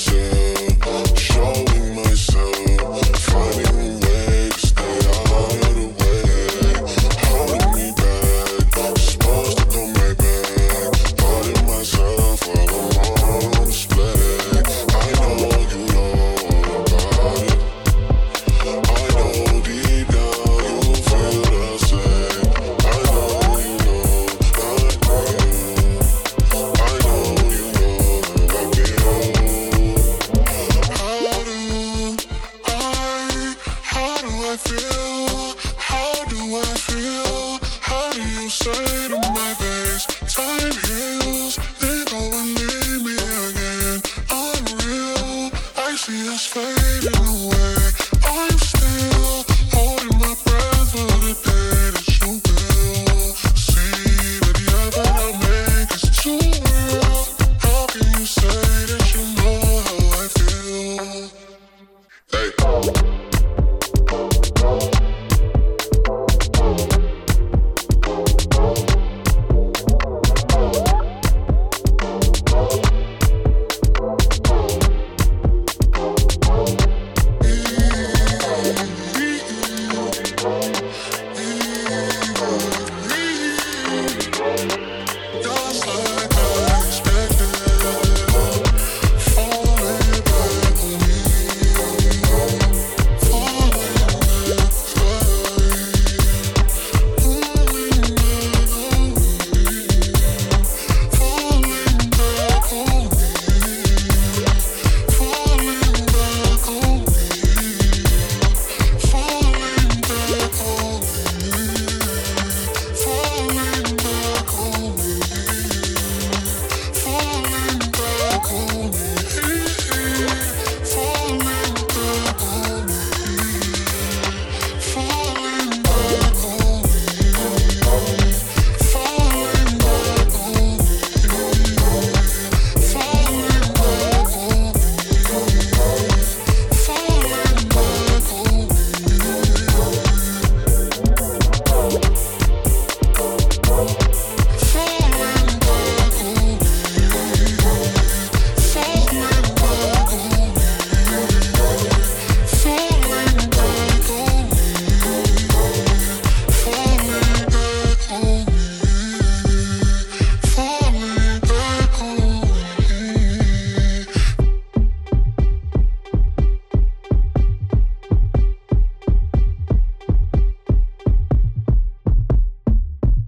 shit. side of my face. Time heals, they go and leave me again. I'm real, I see us fading away.